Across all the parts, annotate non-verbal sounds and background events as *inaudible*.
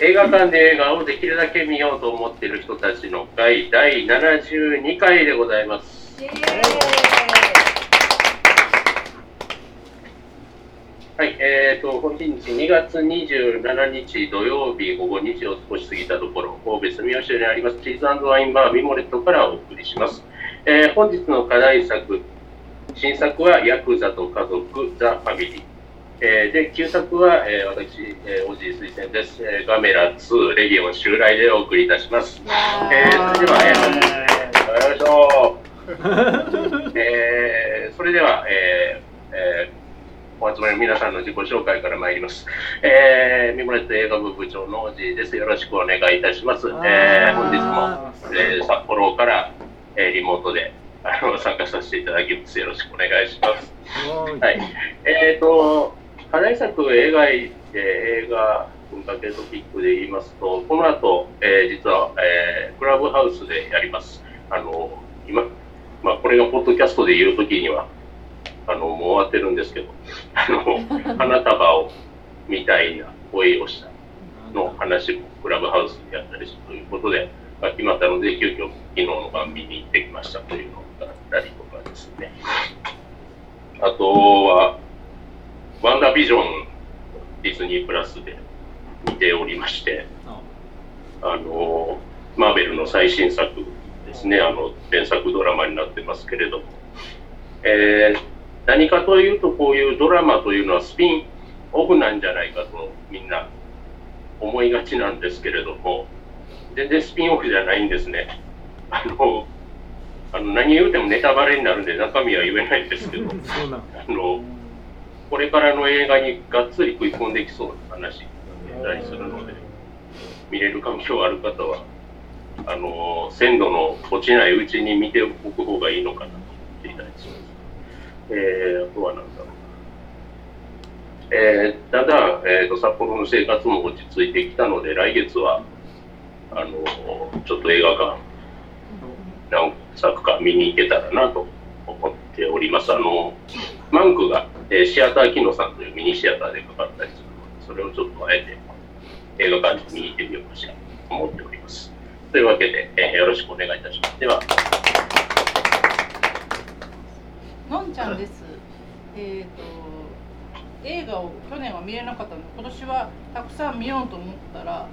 映画館で映画をできるだけ見ようと思っている人たちの会第72回でございます。はい、えーと、本日2月27日土曜日午後2時を少し過ぎたところ、神戸住吉にありますチーズワインバーミモレットからお送りします。えー本日の課題作、新作はヤクザと家族、ザ・ファミリー。えーで、旧作は、えー私、えー、おじい推薦です、えーガメラ2、レギオン襲来でお送りいたします。えーそれでは、えーよいしょ *laughs* えーそれでは、えーえーお集まりの皆さんの自己紹介から参ります。えー、ミモレット映画部部長のおじいです。よろしくお願いいたします。えー本日も、えー札幌から、えーリモートであの参加させていただきます。よろしくお願いします。はい。えっ、と、課題作を描いて映画文化系トピックで言いますと、この後、えー実は、えークラブハウスでやります。あの、今、まあ、これがポッドキャストで言うときには、あの、もう終わってるんですけど、あの、*laughs* 花束をみたいな声をしたの話もクラブハウスでやったりするということで、まあ、決まったので、急遽昨日の晩見に行ってきましたというのがあったりとかですね。あとは、ワンダービジョン、ディズニープラスで見ておりまして、あの、マーベルの最新作ですね、あの、原作ドラマになってますけれども、えー何かというと、こういうドラマというのはスピンオフなんじゃないかとみんな思いがちなんですけれども、全然スピンオフじゃないんですね。あの、あの何言うてもネタバレになるんで中身は言えないんですけど、*laughs* あの、これからの映画にがっつり食い込んできそうな話だったりするので、見れる環境ある方は、あの、鮮度の落ちないうちに見ておく方がいいのかなと思っていたりします。えー、あとは何だろう。えー、ただ、えーと、札幌の生活も落ち着いてきたので、来月は、あの、ちょっと映画館、何作か見に行けたらなと思っております。あの、マンクが、えーシアターキノさんというミニシアターでかかったりするので、それをちょっとあえて映画館に見に行ってみようかしらと思っております。というわけで、えーよろしくお願いいたします。では、のんちゃんです。えっ、と映画を去年は見れなかったので今年はたくさん見ようと思ったら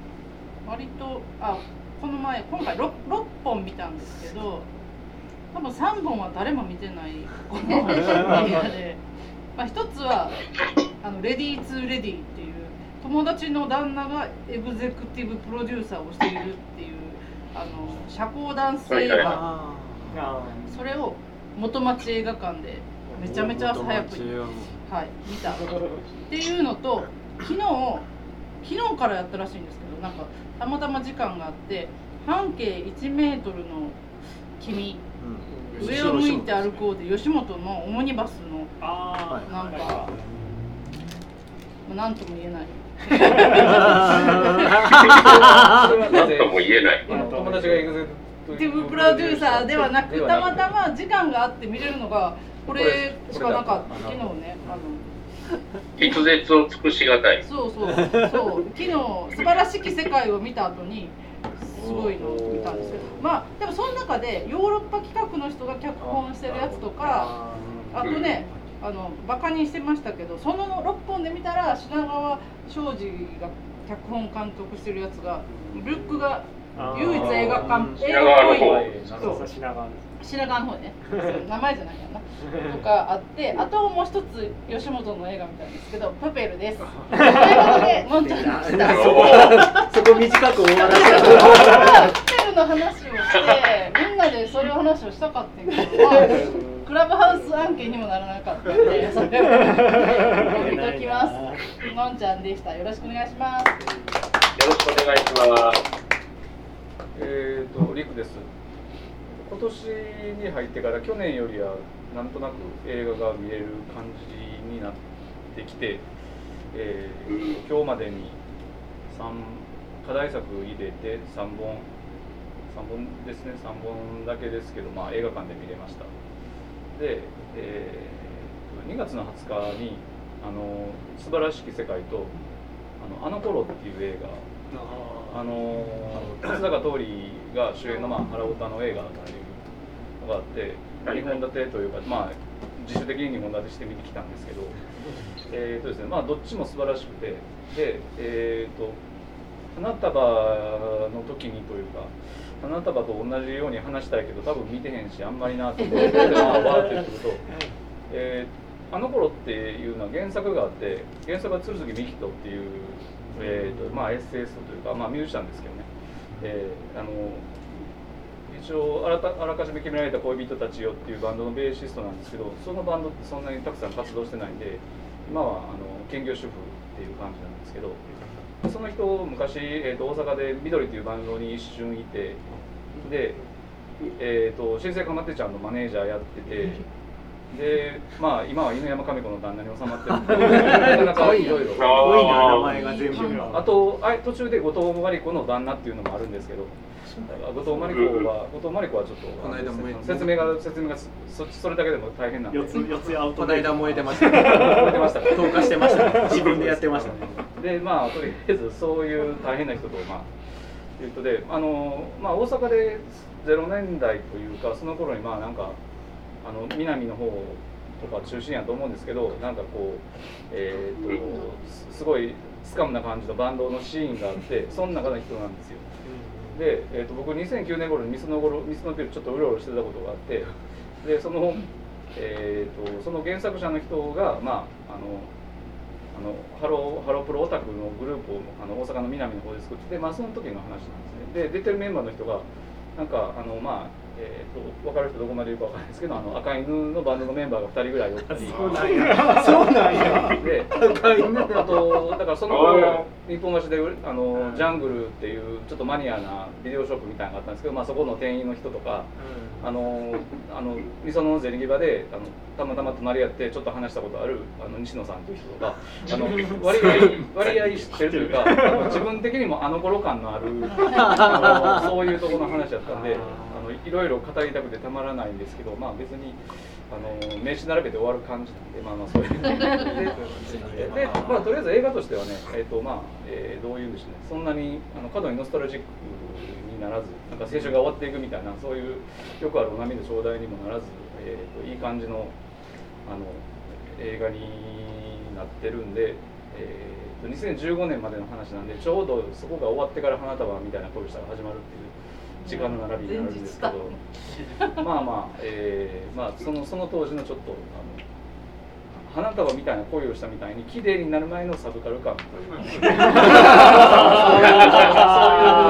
割とあこの前今回 6, 6本見たんですけど多分3本は誰も見てない *laughs* この映画で、まあ、一つはあのレディー・ツー・レディーっていう友達の旦那がエグゼクティブプロデューサーをしているっていうあの社交ダンス映画、それを元町映画館でめちゃめちゃ朝早くに、はい、見た。っていうのと昨日昨日からやったらしいんですけどなんかたまたま時間があって半径1メートルの君上を向いて歩こうで吉本のオモニバスのあなんか、まあ、なんとも言えない。なんとも言えない。友達がエグゼってい。うプロデューサーではなくたまたま時間があって見れるのがこれしかなかった。昨日ねあの筆舌を尽くしがたい。そうそう。そう。昨日素晴らしき世界を見た後にすごいのを見たんですけどまあでもその中でヨーロッパ企画の人が脚本してるやつとかあとねあのバカにしてましたけどその6本で見たら品川庄司が脚本監督してるやつがルックが唯一映画館映品画っぽい。品川白髪の方ね。*laughs* 名前じゃないやな。とかあってあともう一つ吉本の映画みたいですけど「プペル」です。ということで *laughs* のんちゃんでした。そこそこ短く終わらせた。プペルの話をしてみんなでそういう話をしたかったけど、まあ、クラブハウス案件にもならなかったのでそれを置いときます。のんちゃんでした。よろしくお願いします。よろしくお願いします。えーとリクです今年に入ってから去年よりはなんとなく映画が見れる感じになってきて、えー今日までに3課題作入れて3本3本ですね。3本だけですけど、まあ、映画館で見れました。で、えー2月の20日にあの「素晴らしき世界と」あの「あの頃」っていう映画。あの松坂桃李が主演の、まあ、腹歌の映画っていうのがあってはい2本立てというか、まあ、自主的に2本立てして見てきたんですけど、えーとですねまあ、どっちも素晴らしくてで、えー、と花束の時にというか花束と同じように話したいけど多分見てへんしあんまりなと思って *laughs* まあわーって言ってると。えーあの頃っていうのは原作があって原作は鶴杉美人っていう、えーとまあ、エッセイストというか、まあ、ミュージシャンですけどね、えーあの一応あらたあらかじめ決められた恋人たちよっていうバンドのベーシストなんですけどそのバンドってそんなにたくさん活動してないんで今はあの兼業主婦っていう感じなんですけどその人昔、えー、と大阪で緑っていうバンドに一瞬いてで、えー、と新生かまってちゃんのマネージャーやってて。でまあ今は犬山神子の旦那に収まってるんで。*laughs* なかなかいろいろ多いな名前が全部あとあ途中で後藤真理子の旦那っていうのもあるんですけど。後藤真理子は後藤真理子はちょっとこの間も説明が説明がそそれだけでも大変なんで。四つ四つアウトこの間燃えてました。燃えてました。投下してました。ね自分でやってました。ねでまあとりあえずそういう大変な人とまあいうとであのまあ大阪で0年代というかその頃にまあなんかあの南の方とか中心やと思うんですけどなんかこうえっ、とすすごい scum な感じのバンドのシーンがあってその中の人なんですよ。で、えー、と僕2009年頃に味園の頃味園のビルちょっとうろうろしてたことがあってでその,、えー、とその原作者の人がまああのあのハローハロプロオタクのグループをあの大阪の南の方で作ってて、まあ、その時の話なんですね。で出てるメンバーの人がなんかあのまあえー、と分かる人どこまでいるか分かんないですけどあの赤犬のバンドのメンバーが2人ぐらいおったり。そうなんや。そうなんや。であとだからその頃日本橋であのジャングルっていうちょっとマニアなビデオショップみたいなのがあったんですけど、まあ、そこの店員の人とかあのあのみそのゼリギバであのたまたま隣り合ってちょっと話したことあるあの西野さんという人とかあの割合割合知ってるというかあの自分的にもあの頃感のある *laughs* あのそういうところの話だったんであのいろいろ語りたくてたまらないんですけど、まあ、別にあの名刺並べて終わる感じなんで、まあ、まあそういうで *laughs* で、まあ、とりあえず映画としてはね、えーとまあえーどういうんでしょうねそんなにあの過度にノスタルジックにならずなんか青春が終わっていくみたいなそういうよくあるお涙頂戴にもならず、えー、といい感じのあの映画になってるんで、えー、と2015年までの話なんでちょうどそこが終わってから花束みたいな恋をしたが始まるっていう時間の並びになるんですけどまあまあ、えーまあ、そのその当時のちょっとあの花束みたいな恋をしたみたいに綺麗になる前のサブカル感というかね。*laughs* そういう雰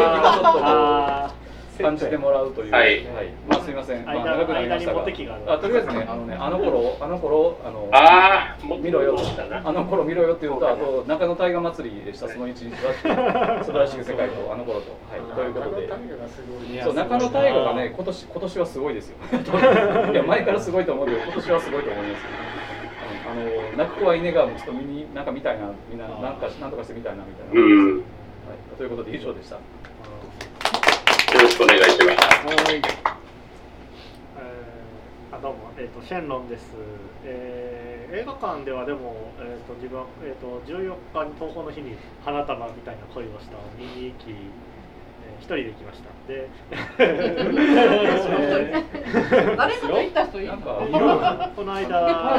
囲気がちょっと感じてもらうという、はい。まあすみません、まあ、間長くなりましたが。あとりあえずねあのねあの頃あの頃あのああ、見ろよ。あの頃見ろよっていうとあと中野大河祭りでしたその一日は素晴らしい世界とあの頃と。はい。ということで。そう中野大河がね今年今年はすごいですよ。*laughs* いや前からすごいと思うけど今年はすごいと思いますあのあの泣く子は稲がもちょっと見になんか見たいなみんななんかなんとかしてみたいなみたいな、うん。よはい、ということで以上でした。ろしくお願いします。はい。えーあどうも、えっ、とシェンロンです。えー映画館ではでもえっ、と自分はえっ、と14日に東宝の日に花束みたいな恋をしたを見に行き、えー一人で行きました。で、*laughs* 誰かと行った人いるこのパートナ間。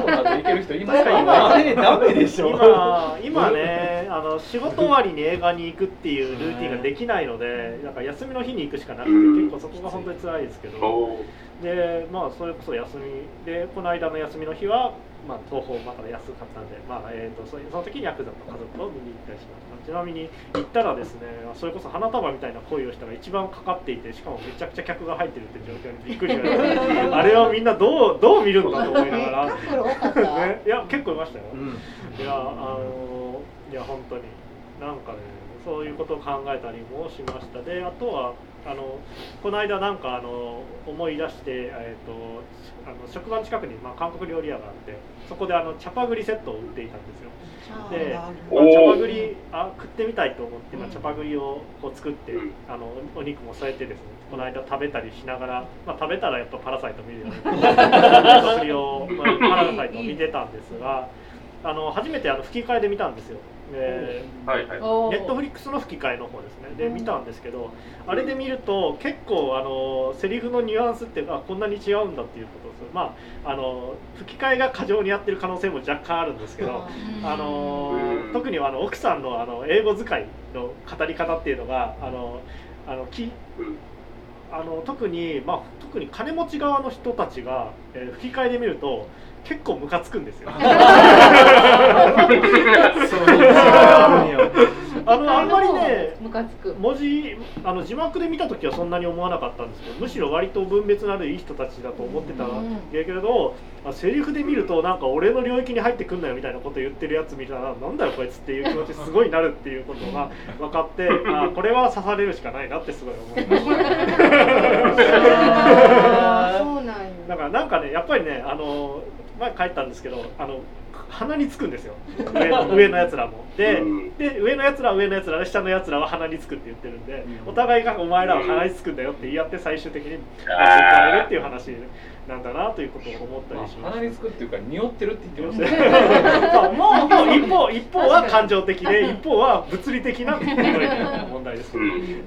ーといける人いますか？今今れダメでしょ今今ねあの仕事終わりに映画に行くっていうルーティンができないのでなんか休みの日に行くしかなくて結構そこが本当に辛いですけどおでまあそれこそ休み。でこの間の休みの日は、まあ、東宝まだ安かったんで、まあえー、とそその時にヤクザと家族を見に行ったりしました。ちなみに行ったらですねそれこそ花束みたいな恋をしたら一番かかっていてしかもめちゃくちゃ客が入ってるって状況にびっくりしました。*laughs* あれはみんなどうどう見るのかと思いながら。*laughs* ね、いや結構いましたよ、うん。いやあのいや本当に。なんかねそういうことを考えたりもしました。であとはあのこの間なんかあの思い出して、えー、とあの職場の近くに、まあ、韓国料理屋があってそこであのチャパグリセットを売っていたんですよ。で、まあ、チャパグリあ食ってみたいと思って、まあ、うん。チャパグリをこう作って、うん。あのお肉も添えてですねこの間食べたりしながら、まあ、食べたらやっぱパラサイト見るよねチャパグリを、まあ、パラサイトを見てたんですがあの初めてあの吹き替えで見たんですよえはいはい。おネットフリックスの吹き替えの方ですね。で見たんですけどあれで見ると結構あのセリフのニュアンスってあこんなに違うんだっていうことです。まああの吹き替えが過剰にやってる可能性も若干あるんですけどあのうん。特にあの奥さんのあの英語使いの語り方っていうのがあのあのきうんあの特に、まあ、特に金持ち側の人たちが、えー吹き替えで見ると結構ムカつくんですよ。あのあんまりねムカつく。文字あの字幕で見た時はそんなに思わなかったんですけどむしろ割と分別のあるいい人たちだと思ってたん。だけれど、あセリフで見るとなんか俺の領域に入ってくんなよみたいなこと言ってるやつ見たらなんだよこいつっていう気持ちすごいなるっていうことが分かって *laughs* あこれは刺されるしかないなってすごい思いました。あーそうなんや。だからなんかねやっぱりねあの前帰ったんですけどあの鼻につくんですよ。上の上のやつらも。で,、うん。で上のやつらは上のやつらで下のやつらは鼻につくって言ってるんで、お互いがお前らは鼻につくんだよって言い合って最終的にぶつかれるっていう話なん。だなということを思ったりしました鼻につくっていうか匂ってるって言ってました。*laughs* ねもうもう一方 *laughs* 一方は感情的で一方は物理的な問題 *laughs* です、うん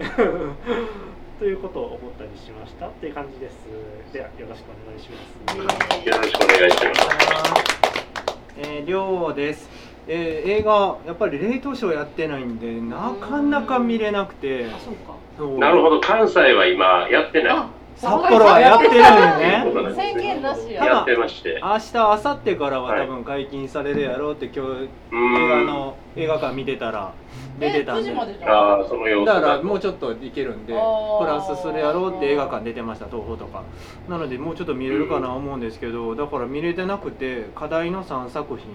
ということを思ったりしましたっていう感じです。ではよろしくお願いします。よろしくお願いします。えー、りょうです、えー映画やっぱり冷凍ショーやってないんでなかなか見れなくて。あそうか。そう。なるほど、関西は今やってない。あ札幌はやってるんよね。宣言なしや。やってまして。明日明後日からは多分解禁されるやろうって今日う映画ん。の映画館見てたら出てたんで。9時までじゃん。ああ、その様子だからもうちょっといけるんでプラスするやろうって映画館出てました東宝とか。なのでもうちょっと見れるかな思うんですけどだから見れてなくて課題の3作品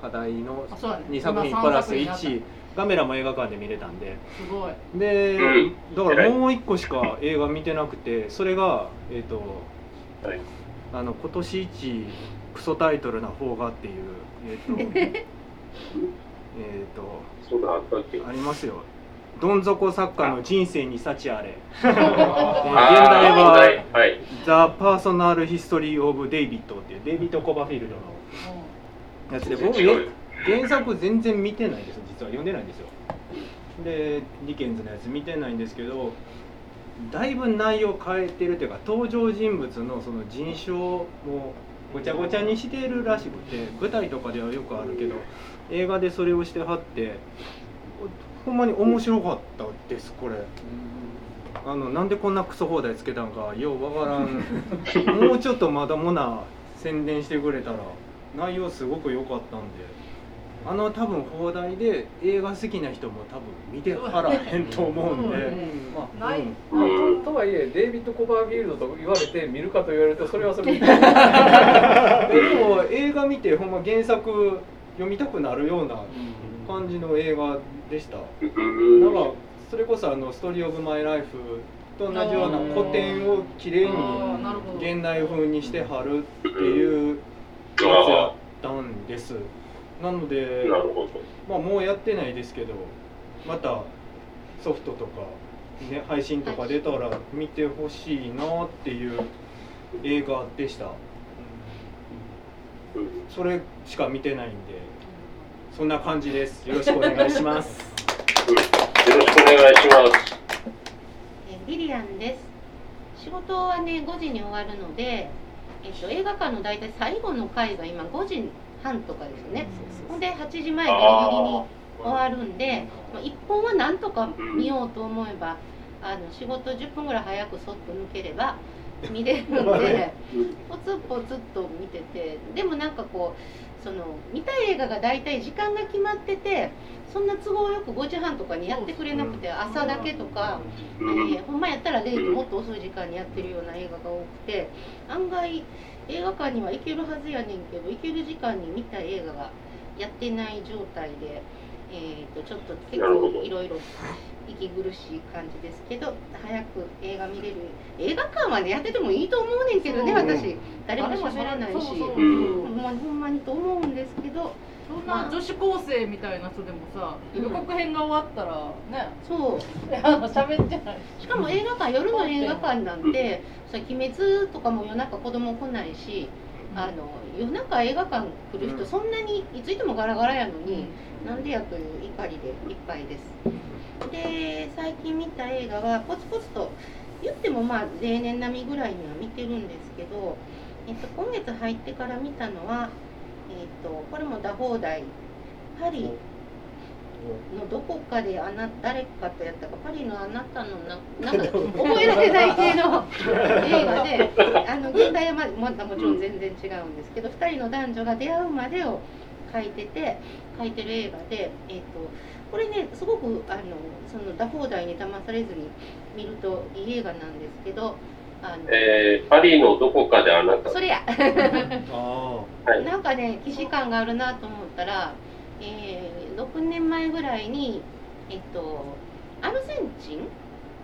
課題のあそうだね。2作品今プラス三作品1ガメラも映画館で見れたんで。すごい。で、うん。だからもう1個しか映画見てなくてそれがえっ、とはい。あの今年一クソタイトルな邦画っていうえっ、と *laughs* えっとそうだ、あったっけ？ありますよどん底作家の人生に幸あれえー現あ代はーはい。はい。「 The Personal History of David」っていうデイビッド・コパフィールドのやつで僕原作全然見てないです実は読んでないんですよでディケンズのやつ見てないんですけどだいぶ内容変えてるというか登場人物のその人種をもうごちゃごちゃにしてるらしくて舞台とかではよくあるけど映画でそれをしてはってほんまに面白かったですこれ。あのなんでこんなクソ放題つけたのかようわからん。*laughs* もうちょっとまだもな宣伝してくれたら内容すごく良かったんであの多分放題で映画好きな人も多分見てはらへんと思うんで、まあない。ととはいえデイビッド・コバーフィールドと言われて見るかと言われるとそれはそれで。*laughs* でも映画見てほんま原作読みたくなるような感じの映画でした。うんなんかそれこそあの「ストーリー・オブ・マイ・ライフ」と同じような古典をきれいに現代風にしてはるっていうやつやったんですなのでなるほど。まあもうやってないですけどまたソフトとか、ね、配信とか出たら見てほしいなっていう映画でした。うん。それしか見てないんでそんな感じです。よろしくお願いします。うん。よろしくお願いします。えリリアンです。仕事はね5時に終わるので、えっと、映画館の大体最後の回が今5時半とかですね。ほんで8時前ギリギリに終わるんで、まあ、1本はなんとか見ようと思えばあの仕事10分ぐらい早くそっと抜ければ *laughs* 見れるんでポツポツっと見ててでもなんかこうその見たい映画が大体時間が決まっててそんな都合よく5時半とかにやってくれなくて朝だけとか、えほんまやったら0時もっと遅い時間にやってるような映画が多くて案外映画館には行けるはずやねんけど行ける時間に見たい映画がやってない状態で、えー、とちょっと結構いろいろ息苦しい感じですけど早く映画見れる。映画館はねやっててもいいと思うねんけどね私。誰も喋らないし。そうんほんまにと思うんですけどそんな女子高生みたいな人でもさうん。予告編が終わったらね。そう。*laughs* あの喋ってないしかも映画館夜の映画館なんてそれ鬼滅とかも夜中子供来ないしあの夜中映画館来る人そんなにいついてもガラガラやのに、なんでやという怒りでいっぱいです。で最近見た映画はポツポツと言ってもまあ例年並みぐらいには見てるんですけど、えっと、今月入ってから見たのは、えっと、これもダ放題パリのどこかであな誰かとやったかパリのあなたのななんか *laughs* 覚えられない系の *laughs* 映画であの現代はままだもちろん全然違うんですけど2人の男女が出会うまでを書いてて書いてる映画で、えー、とこれねすごくあのそのダ放題に騙されずに見るといい映画なんですけどえー、パリのどこかであなた。それや。あはい。なんかね既視感があるなと思ったら、えー6年前ぐらいに、えっと、アルゼンチン？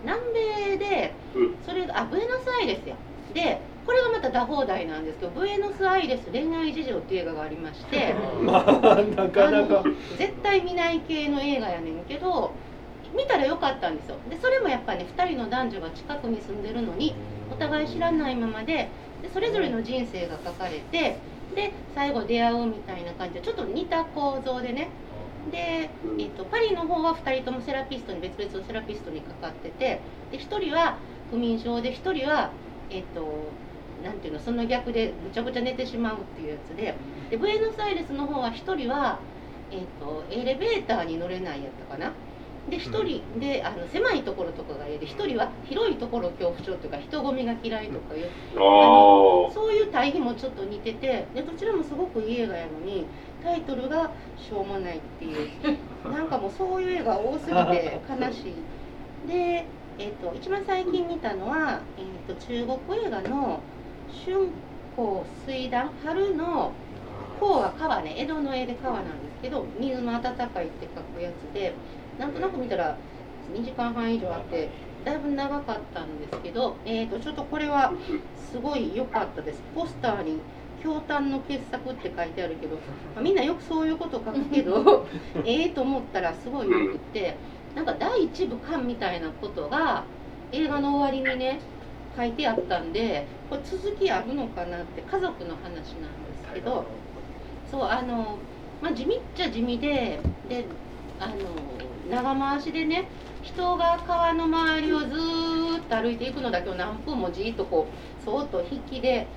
南米でうん。それがあブエノスアイレスや。でこれがまたダ放題なんですけどブエノスアイレス恋愛事情っていう映画がありまして *laughs* まあなかなか。絶対見ない系の映画やねんけど見たらよかったんですよ。でそれもやっぱね2人の男女が近くに住んでるのにお互い知らないままででそれぞれの人生が書かれてで最後出会うみたいな感じでちょっと似た構造でね。で、えっと、パリの方は2人ともセラピストに別々のセラピストにかかっててで1人は不眠症で1人はえっとなんていうのその逆でぐちゃぐちゃ寝てしまうっていうやつででブエノスアイレスの方は1人は、えっと、エレベーターに乗れないやったかな。で1人であの狭いところとかが嫌で1人は広いところ恐怖症というか人混みが嫌いとかいう。あー。そういう対比もちょっと似ててでどちらもすごくいい映画やのにタイトルがしょうもないっていう。*laughs* なんかもうそういう映画多すぎて悲しい。で、えっと一番最近見たのは、えっと中国映画の「春光水暖春の光は川ね江戸の絵で川なんですけど水の温かいって書くやつでなんとなく見たら2時間半以上あってだいぶ長かったんですけど、えー、とちょっとこれはすごい良かったです。ポスターに「驚嘆の傑作」って書いてあるけど、まあみんなよくそういうこと書くけど *laughs* ええと思ったらすごいよくってなんか第一部巻みたいなことが映画の終わりにね書いてあったんでこれ続きあるのかなって家族の話なんですけどそうあの、まあ、地味っちゃ地味でであの長回しでね人が川の周りをずっと歩いていくのだけを何分もじーっとこうそっと引きで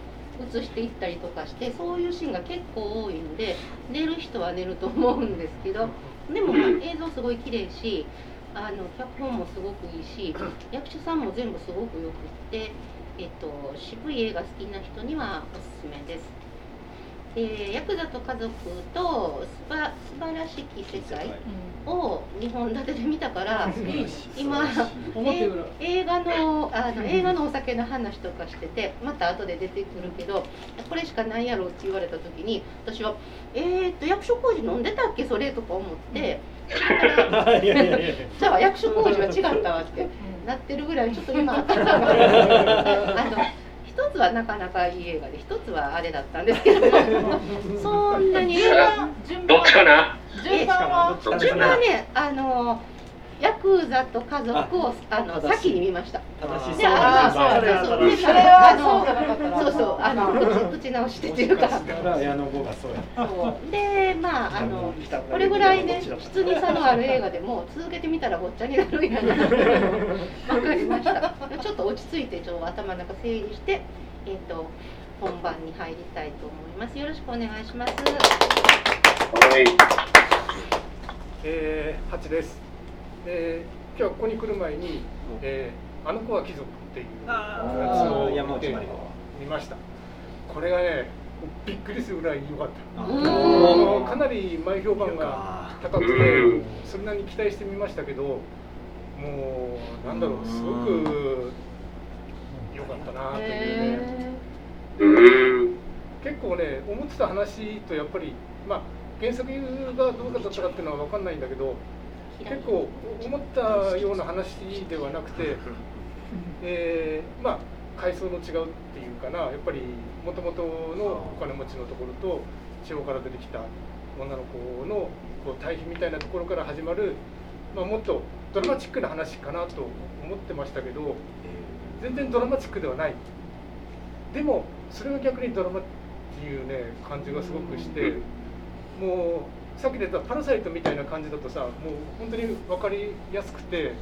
映していったりとかしてそういうシーンが結構多いので寝る人は寝ると思うんですけどでもまあ映像すごい綺麗しあの脚本もすごくいいし役者さんも全部すごくよくって、えっと、渋い映画好きな人にはおすすめです。でヤクザと家族と素晴素晴らしき世界を2本立てで見たから *laughs* 今え映画のあの映画のお酒の話とかしててまた後で出てくるけどこれしかないやろって言われた時に私は「えー、っと役所広司飲んでたっけ？それ?」とか思って。じゃあ役所広司は違ったわってなってるぐらいちょっと今 *laughs* 頭があの一つはなかなかいい映画で一つはあれだったんですけど。*laughs* そんなに順番っちかな？順番は？順番はねあのヤクザと家族をあの先に見ました。正しであそうなそう。そう。それはあのそうじゃなかった。らそうそうあの口口直してっていうか。ら矢野剛がそうやそう。でまああのこれぐらいね質に差のある映画でも続けてみたらごっちゃになるんやなわかりました。ちょっと落ち着いてちょっと頭の中整理してえっ、と本番に入りたいと思います。よろしくお願いします。はい。えー、八です。で、今日はここに来る前に、えー、あの子は貴族っていうやつを見ました。これがね、びっくりするぐらい良かった。かなり前評判が高くてうん、それなりに期待してみましたけど、もうなんだろう、すごく良かったなというね。結構ね思ってた話とやっぱりまあ原作がどうかだったかっていうのは分かんないんだけどー結構思ったような話ではなくて、えーまあ階層の違うっていうかなやっぱりもともとのお金持ちのところと地方から出てきた女の子のこう対比みたいなところから始まる、まあ、もっとドラマチックな話かなと思ってましたけど全然ドラマチックではない。でもそれが逆にドラマっていうね感じがすごくしてもうさっき出たパラサイトみたいな感じだとさもう本当に分かりやすくて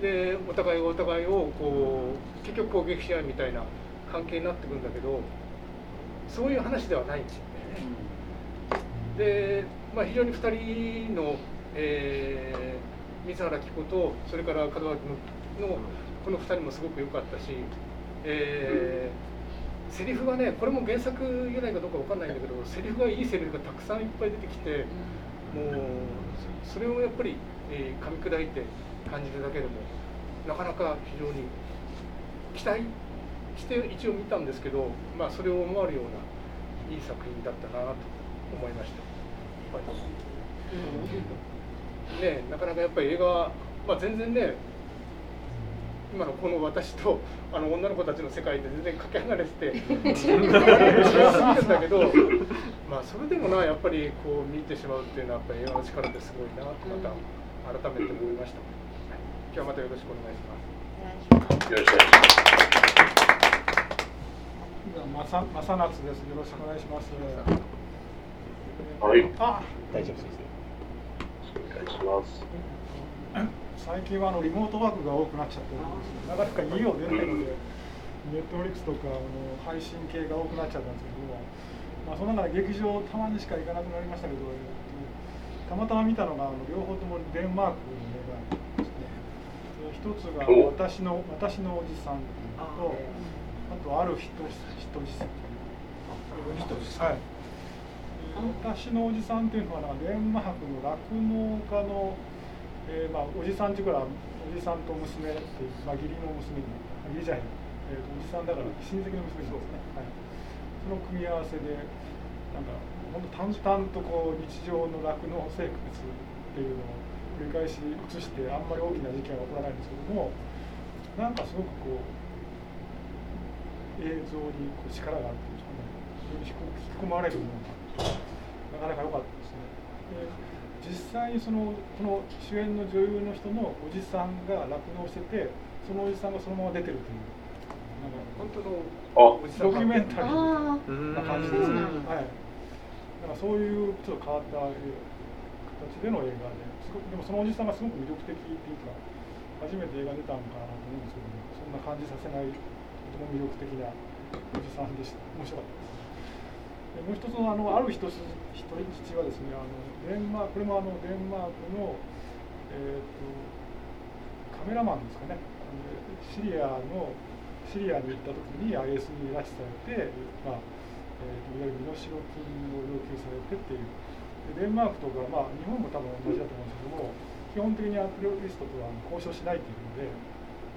でお互いがお互いをこう結局攻撃し合いみたいな関係になってくるんだけどそういう話ではないんですよね。で、まあ、非常に2人の、えー、水原希子とそれから門脇のこの2人もすごく良かったし、えー、セリフがねこれも原作由来かどうか分かんないんだけどセリフがいいセリフがたくさんいっぱい出てきてもうそれをやっぱり、えー、噛み砕いて感じるだけでもなかなか非常に期待して一応見たんですけど、まあ、それを思われるようないい作品だったなと思いました。ね、なかなかやっぱり映画、まあ、全然ね今のこの私とあの女の子たちの世界で全然かけ離れてて幸せんだけど、*laughs* まあ、それでもなやっぱりこう見てしまうっていうのはやっぱり映画の力ってすごいなとまた改めて思いました。今日はまたよろしくお願いします。よろしくお願いします。まさ、まさなつです。よろしくお願いします。はい。あ、大丈夫です。お願いします。最近はあのリモートワークが多くなっちゃってるんですよ。なかなか家を出ないので、ネットフリックスとかあの配信系が多くなっちゃったんですけども、まあその中で劇場たまにしか行かなくなりましたけど、たまたま見たのがあの両方ともデンマークの映画一つが私の私のおじさんとあとある人人じさんはい私のおじさんっていうのはデンマークの酪農家の、えーまあ、おじさんっていうからおじさんと娘っていう、まあ、義理の娘に義理じゃない、えー、おじさんだから親戚の娘ですね、はい、その組み合わせでなんか本当淡々とこう日常の酪農生活っていうのを繰り返し映してあんまり大きな事件は起こらないんですけどもなんかすごくこう映像にこう力があるっていうんですかね非常に引き込まれるものがなかなか良かったですね。で実際にそのこの主演の女優の人のおじさんが酪農しててそのおじさんがそのまま出てるというなんか本当のドキュメンタリーな感じですね。はい。なんかそういうちょっと変わった形での映画で。でもそのおじさんがすごく魅力的っていうか初めて映画出たのかなと思うんですけど、ね、そんな感じさせないとても魅力的なおじさんでした面白かったですでもう一つのあのある人一人父はですねあのデンマークこれもあのデンマークの、えーと、カメラマンですかねシリアのシリアに行った時に IS に拉致されて、まあえーと、いわゆる身代金を要求されてっていうデンマークとか、まあ、日本も多分同じだと思うんですけども、基本的にアプロリストとは交渉しないというので、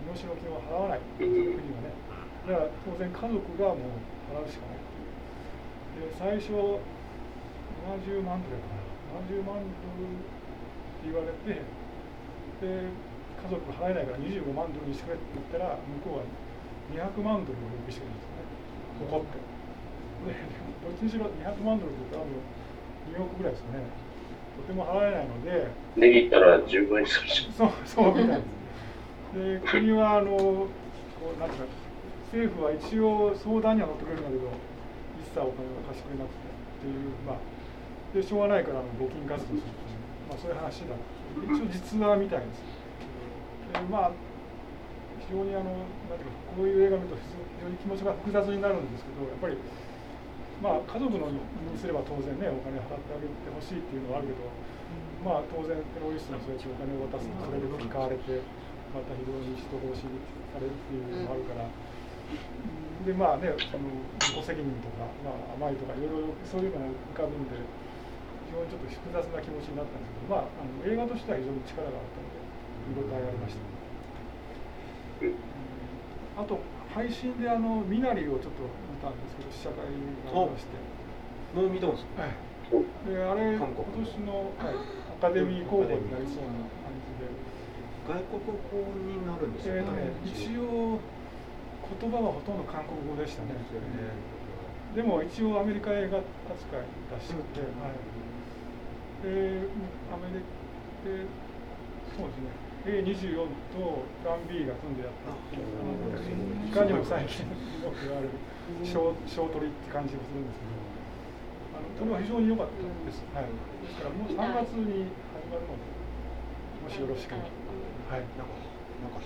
身代金を払わない、国はね。だから当然、家族がもう払うしかない。で、最初、70万ドルかな、70万ドルって言われて、で、家族払えないから25万ドルにしてくれって言ったら、向こうは200万ドルを要求してくるんですよね、怒って。で、どっちにしろ200万ドルって言ったら、2億ぐらいですかねとても払えないので値切ったら10分にするしそうそうみたいですで国はあのこうなんていうか政府は一応相談には乗ってくれるんだけど一切お金を貸してくれなくてっていうまあでしょうがないからあの募金活動するという、まあ、そういう話だ一応実話みたいです。でまあ非常にあのなんていうかこういう映画見ると非常に気持ちが複雑になるんですけどやっぱりまあ家族のにすれば当然ねお金払ってあげてほしいっていうのはあるけど、まあ当然テロリストの人たちお金を渡すとそれで使われてまた非常に人殺しされるっていうのもあるから、でまあねその自己責任とか、まあ、甘いとかいろいろそういうのも浮かぶんで非常にちょっと複雑な気持ちになったんですけどまああの映画としては非常に力があったので見応えありました。あと配信であのミナリをちょっとたんですけど試写会がありまして。もう見たんですか、はい、であれ今年の、はい、アカデミー候補になりそうな感じで。外国語になるんですよね、えー、ね一応言葉はほとんど韓国語でしたね。でも一応アメリカ映画扱いらしくて、はい、でアメリカでそうですね。A24 とプラン B が組んでやったっていう。いかにも最近よく言われる。小小鳥って感じがするんですけど。あのこれは非常に良かったです。はい。ですからもう3月に始まるので、もしよろしければ。はい。なんかなんか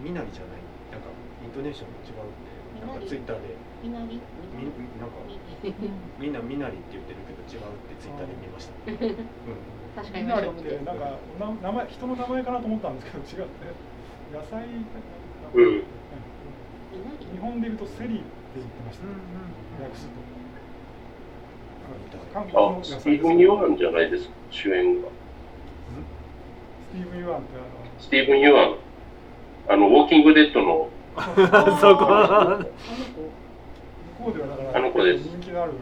みなりじゃない？なんかイントネーション違うってなんかツイッターで。みなり？みなんかみんなみなりって言ってるけど違うってツイッターで見ました。うん。確かにミナリってなんかな名前人の名前かなと思ったんですけど違って野菜うん。日本で言うとセリって言ってました、訳すと。あ、スティーブン・ユアンじゃないですか、主演が。スティーブン・ユアンってスティーブン・ユアン。あの、ウォーキングデッドの、あの *laughs* そこ。あの子。向こうではだからあの子です。人気のあるね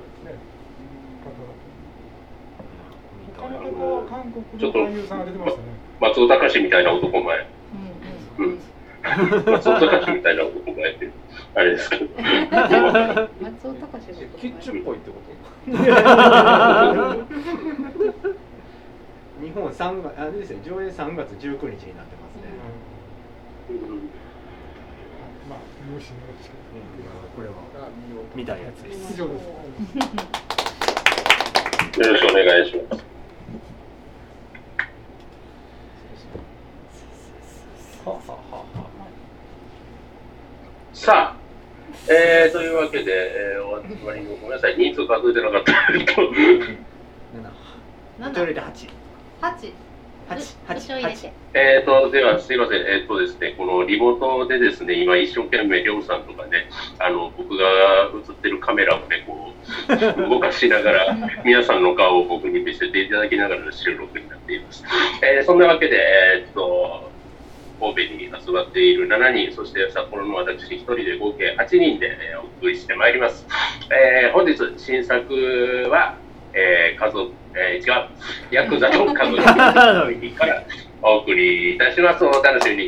方だと他の方は韓国の俳優さんが出てましたね松尾隆みたいな男前。うん。松尾隆みたいな男前って、あれですけど。松尾隆キッチュっぽいってこ日本三月あれですよ上映3月19日になってますね。うんこれは見たいやつです。*laughs* よろしくお願いします。さあ、えー、というわけで、えー、お集まりのごめんなさい、人数数えてなかった。七。一人で八。八えーと、では、すいません、えーとですね、このリモートでですね、今一生懸命、りょうさんとかね、あの、僕が映ってるカメラをね、こう、*laughs* 動かしながら、皆さんの顔を僕に見せていただきながらの収録になっています。えーそんなわけで、えーっと、神戸に集まっている7人、そして札幌の私1人で合計8人で、えーお送りしてまいります。えー本日、新作は、えー家族、えー違う、ヤクザの家族 *laughs* からお送りいたします。お楽しみに。